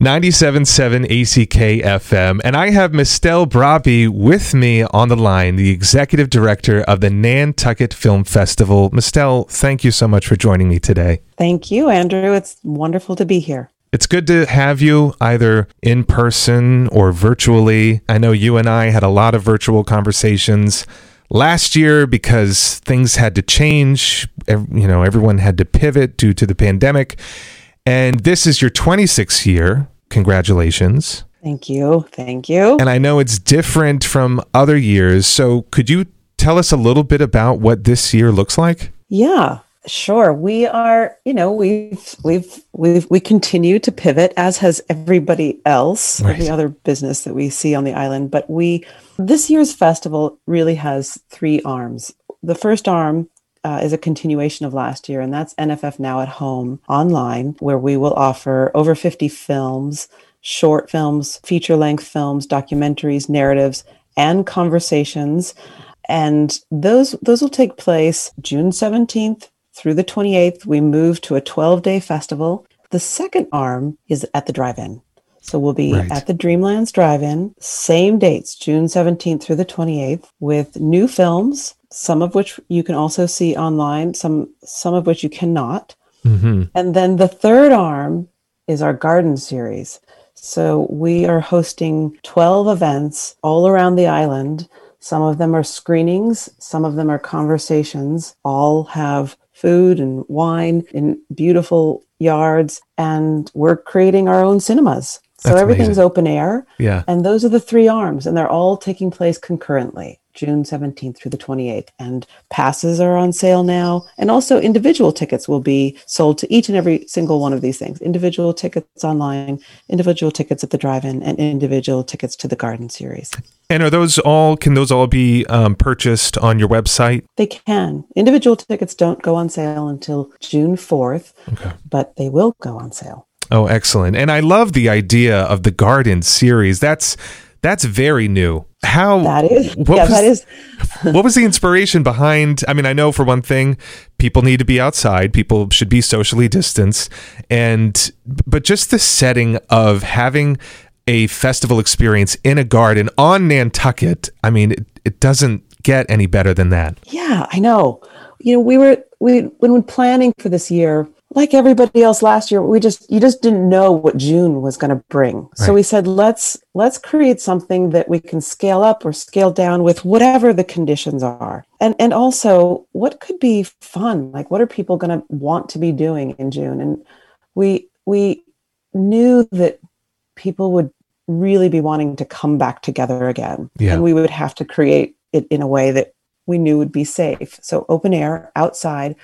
97.7 ACK FM. And I have Mystelle Brabbée with me on the line, the executive director of the Nantucket Film Festival. Mystelle, thank you so much for joining me today. Thank you, Andrew. It's wonderful to be here. It's good to have you either in person or virtually. I know you and I had a lot of virtual conversations last year because things had to change. You know, everyone had to pivot due to the pandemic. And this is your 26th year. Congratulations. Thank you. Thank you. And I know it's different from other years. So could you tell us a little bit about what this year looks like? Yeah. Sure. We are, you know, we've we've we've we continue to pivot as has everybody else, right. every other business that we see on the island, but we this year's festival really has three arms. The first arm uh, is a continuation of last year, and that's NFF Now at Home online, where we will offer over 50 films, short films, feature length films, documentaries, narratives, and conversations. And those, those will take place June 17th through the 28th. We move to a 12 day festival. The second arm is at the drive in. So we'll be right. at the Dreamlands Drive In, same dates, June 17th through the 28th, with new films, some of which you can also see online, some some of which you cannot. Mm-hmm. And then the third arm is our garden series. So we are hosting 12 events all around the island. Some of them are screenings, some of them are conversations, all have food and wine in beautiful yards and we're creating our own cinemas. So That's everything's amazing. open air. Yeah. And those are the three arms and they're all taking place concurrently. June 17th through the 28th. And passes are on sale now. And also, individual tickets will be sold to each and every single one of these things individual tickets online, individual tickets at the drive in, and individual tickets to the garden series. And are those all, can those all be um, purchased on your website? They can. Individual tickets don't go on sale until June 4th, okay. but they will go on sale. Oh, excellent. And I love the idea of the garden series. That's that's very new. How that is? What yeah, was, that is. what was the inspiration behind? I mean, I know for one thing, people need to be outside. People should be socially distanced, and but just the setting of having a festival experience in a garden on Nantucket. I mean, it, it doesn't get any better than that. Yeah, I know. You know, we were we when we planning for this year like everybody else last year we just you just didn't know what june was going to bring right. so we said let's let's create something that we can scale up or scale down with whatever the conditions are. And and also what could be fun? Like what are people going to want to be doing in june? And we we knew that people would really be wanting to come back together again. Yeah. and we would have to create it in a way that we knew would be safe. So open air outside.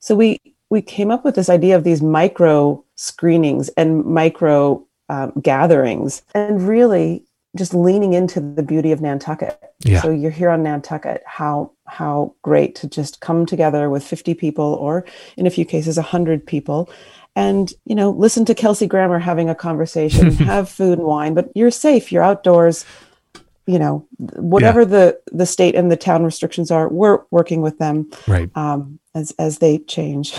So we we came up with this idea of these micro screenings and micro um, gatherings and really just leaning into the beauty of Nantucket. Yeah. So you're here on Nantucket. How how great to just come together with 50 people, or in a few cases, 100 people, and you know listen to Kelsey Grammer having a conversation, have food and wine, but you're safe. You're outdoors. You know whatever yeah. the the state and the town restrictions are, we're working with them. Right. Um, as as they change.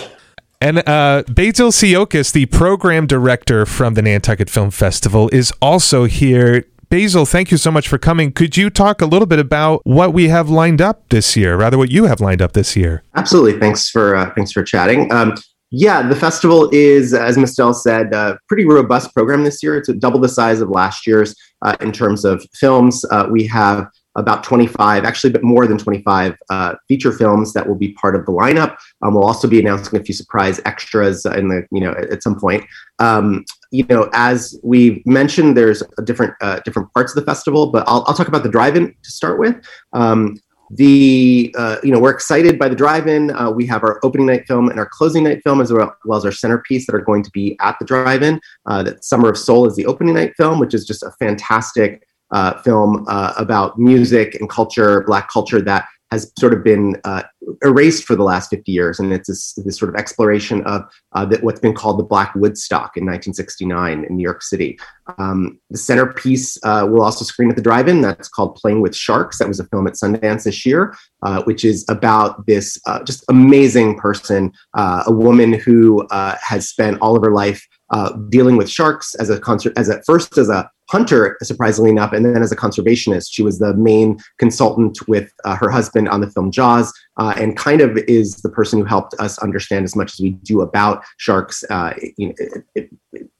And uh, Basil Tsiokos, the program director from the Nantucket Film Festival, is also here. Basil, thank you so much for coming. Could you talk a little bit about what we have lined up this year, rather what you have lined up this year? Absolutely. Thanks for uh, thanks for chatting. Um, yeah, the festival is, as Mystelle said, a pretty robust program this year. It's double the size of last year's uh, in terms of films. Uh, we have about 25, actually, but more than 25 uh, feature films that will be part of the lineup. Um, we'll also be announcing a few surprise extras in the, you know, at, some point. Um, you know, as we mentioned, there's different uh, different parts of the festival, but I'll, I'll talk about the drive-in to start with. Um, the uh, you know we're excited by the drive-in uh, we have our opening night film and our closing night film as well, well as our centerpiece that are going to be at the drive-in uh, that summer of soul is the opening night film which is just a fantastic uh, film uh, about music and culture, Black culture that has sort of been uh, erased for the last 50 years. And it's this, this sort of exploration of uh, what's been called the Black Woodstock in 1969 in New York City. Um, the centerpiece uh, will also screen at the drive in. That's called Playing with Sharks. That was a film at Sundance this year, uh, which is about this just amazing person, a woman who has spent all of her life uh, dealing with sharks as a concert, as at first as a hunter, surprisingly enough, and then as a conservationist. She was the main consultant with uh, her husband on the film Jaws, uh, and kind of is the person who helped us understand as much as we do about sharks. Uh,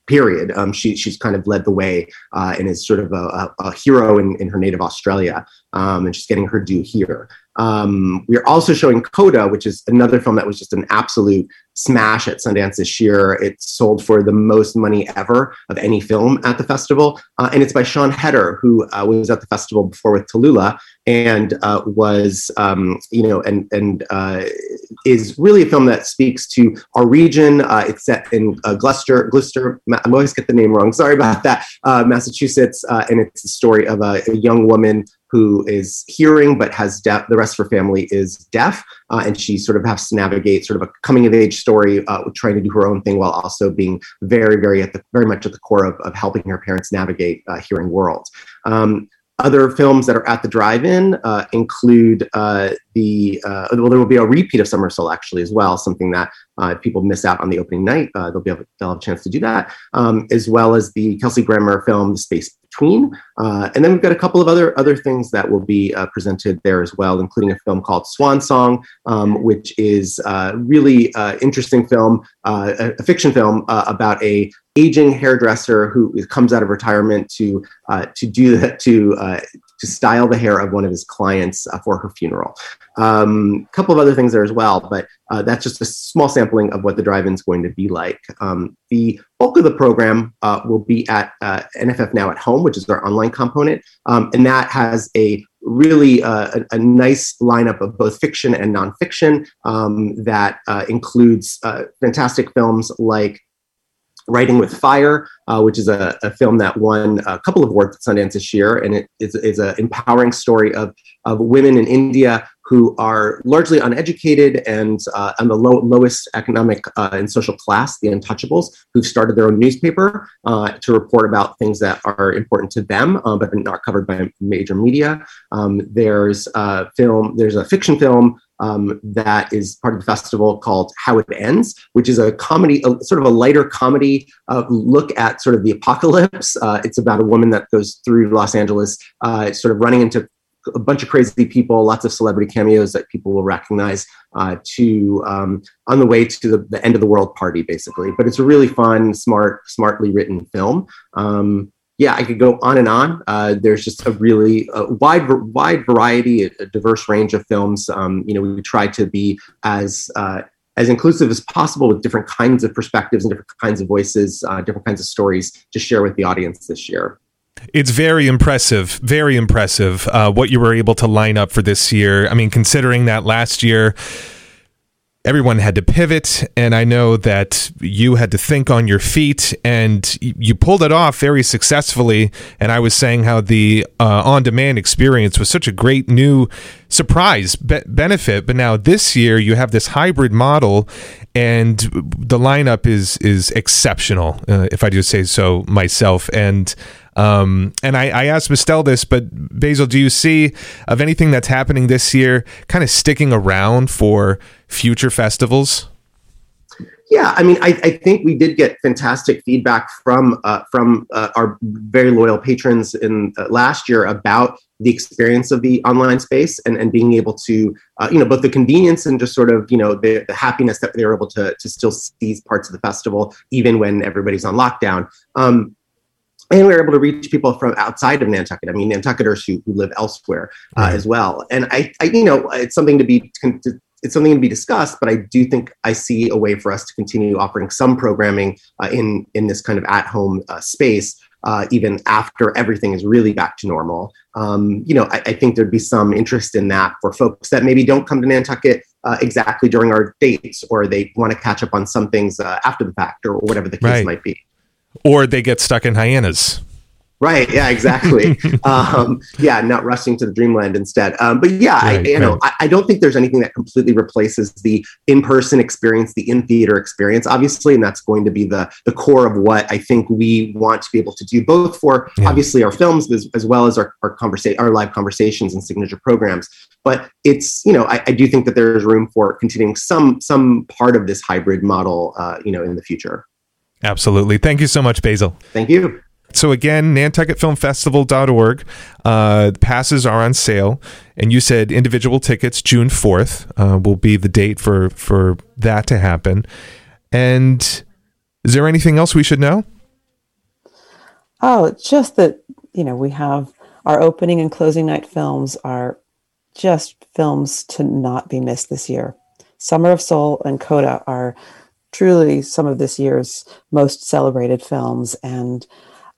period. Um, she, she's kind of led the way uh, and is sort of a, a, a hero in, in, her native Australia, um, and she's getting her due here. Um, we are also showing Coda, which is another film that was just an absolute smash at Sundance this year. It sold for the most money ever of any film at the festival, uh, and it's by Siân Heder, who uh, was at the festival before with Tallulah, and uh, was um, you know and and uh, is really a film that speaks to our region. Uh, it's set in uh, Gloucester, Gloucester. I always get the name wrong. Sorry about that. Massachusetts, and it's the story of a, a young woman who is hearing but has deaf. The rest of her family is deaf, uh, and she sort of has to navigate sort of a coming of age story, uh, trying to do her own thing while also being very, very at the very much at the core of, of helping her parents navigate uh, hearing world. Um, other films that are at the drive-in uh, include uh, the uh, well, there will be a repeat of Summer Soul actually as well, something that uh, people miss out on the opening night, uh, they'll be able, they'll have a chance to do that, um, as well as the Kelsey Grammer film Space Between, uh, and then we've got a couple of other other things that will be uh, presented there as well, including a film called Swan Song, um, which is a really uh, interesting film, a, a, fiction film about a aging hairdresser who comes out of retirement to uh, to do that to uh, to style the hair of one of his clients uh, for her funeral. A um, couple of other things there as well, but uh, that's just a small sampling of what the drive-in is going to be like. Um, the bulk of the program uh, will be at uh, NFF Now at Home, which is our online component, um, and that has a really uh, a, a, nice lineup of both fiction and nonfiction um, that uh, includes uh, fantastic films like Writing with Fire, uh, which is a, a, film that won a couple of awards at Sundance this year, and it is, is an empowering story of, of women in India who are largely uneducated and uh, on the low, lowest economic uh, and social class, the untouchables, who've started their own newspaper uh, to report about things that are important to them, uh, but not covered by major media. Um, there's a film, there's a fiction film um, that is part of the festival called How It Ends, which is a comedy, a, sort of a lighter comedy uh, look at sort of the apocalypse. Uh, it's about a woman that goes through Los Angeles, uh, sort of running into a bunch of crazy people, lots of celebrity cameos that people will recognize uh, to um, on the way to the, the, end of the world party, basically. But it's a really fun, smart, smartly written film. Um, yeah, I could go on and on. Uh, there's just a really uh, wide, wide variety, a, diverse range of films. Um, you know, we try to be as uh, as inclusive as possible with different kinds of perspectives and different kinds of voices, uh, different kinds of stories to share with the audience this year. It's very impressive, very impressive uh, what you were able to line up for this year. I mean, considering that last year everyone had to pivot and i know that you had to think on your feet and you pulled it off very successfully and i was saying how the uh, on-demand experience was such a great new surprise be- benefit but now this year you have this hybrid model and the lineup is is exceptional uh, if i do say so myself and um, and I, I asked Mystelle this, but Basil, do you see of anything that's happening this year kind of sticking around for future festivals? Yeah, I mean, I, I, think we did get fantastic feedback from uh, from uh, our very loyal patrons in uh, last year about the experience of the online space and, and being able to, uh, you know, both the convenience and just sort of, you know, the, the happiness that they were able to to still see parts of the festival even when everybody's on lockdown. Um, and we were able to reach people from outside of Nantucket. I mean, Nantucketers who, who live elsewhere uh, right. as well. And I, I, you know, it's something to be it's something to be discussed. But I do think I see a way for us to continue offering some programming uh, in in this kind of at home uh, space. Uh, even after everything is really back to normal, um, you know, I, I, think there'd be some interest in that for folks that maybe don't come to Nantucket uh, exactly during our dates, or they want to catch up on some things uh, after the fact, or whatever the case right. might be or they get stuck in Hyannis. Right. Yeah. Exactly. um, yeah. Not rushing to the dreamland instead. Um, but yeah, right, I, you know, I, I, don't think there's anything that completely replaces the in-person experience, the in-theater experience, obviously, and that's going to be the the core of what I think we want to be able to do, both for yeah. obviously our films as, as well as our our conversation, our live conversations and signature programs. But it's you know, I, I, do think that there is room for continuing some some part of this hybrid model, uh, you know, in the future. Absolutely. Thank you so much, Basil. Thank you. So again, nantucketfilmfestival.org. Uh, passes are on sale, and you said individual tickets June fourth uh, will be the date for for that to happen. And is there anything else we should know? Oh, just that you know we have our opening and closing night films are just films to not be missed this year. Summer of Soul and Coda are truly some of this year's most celebrated films, and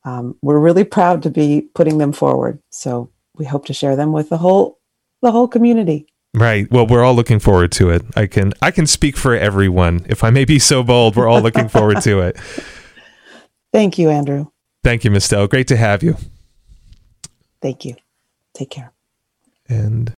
um, we're really proud to be putting them forward. So we hope to share them with the whole the whole community. Right. Well, we're all looking forward to it. I can I can speak for everyone. If I may be so bold, we're all looking forward to it. Thank you, Andrew. Thank you, Mystelle. Great to have you. Thank you. Take care. And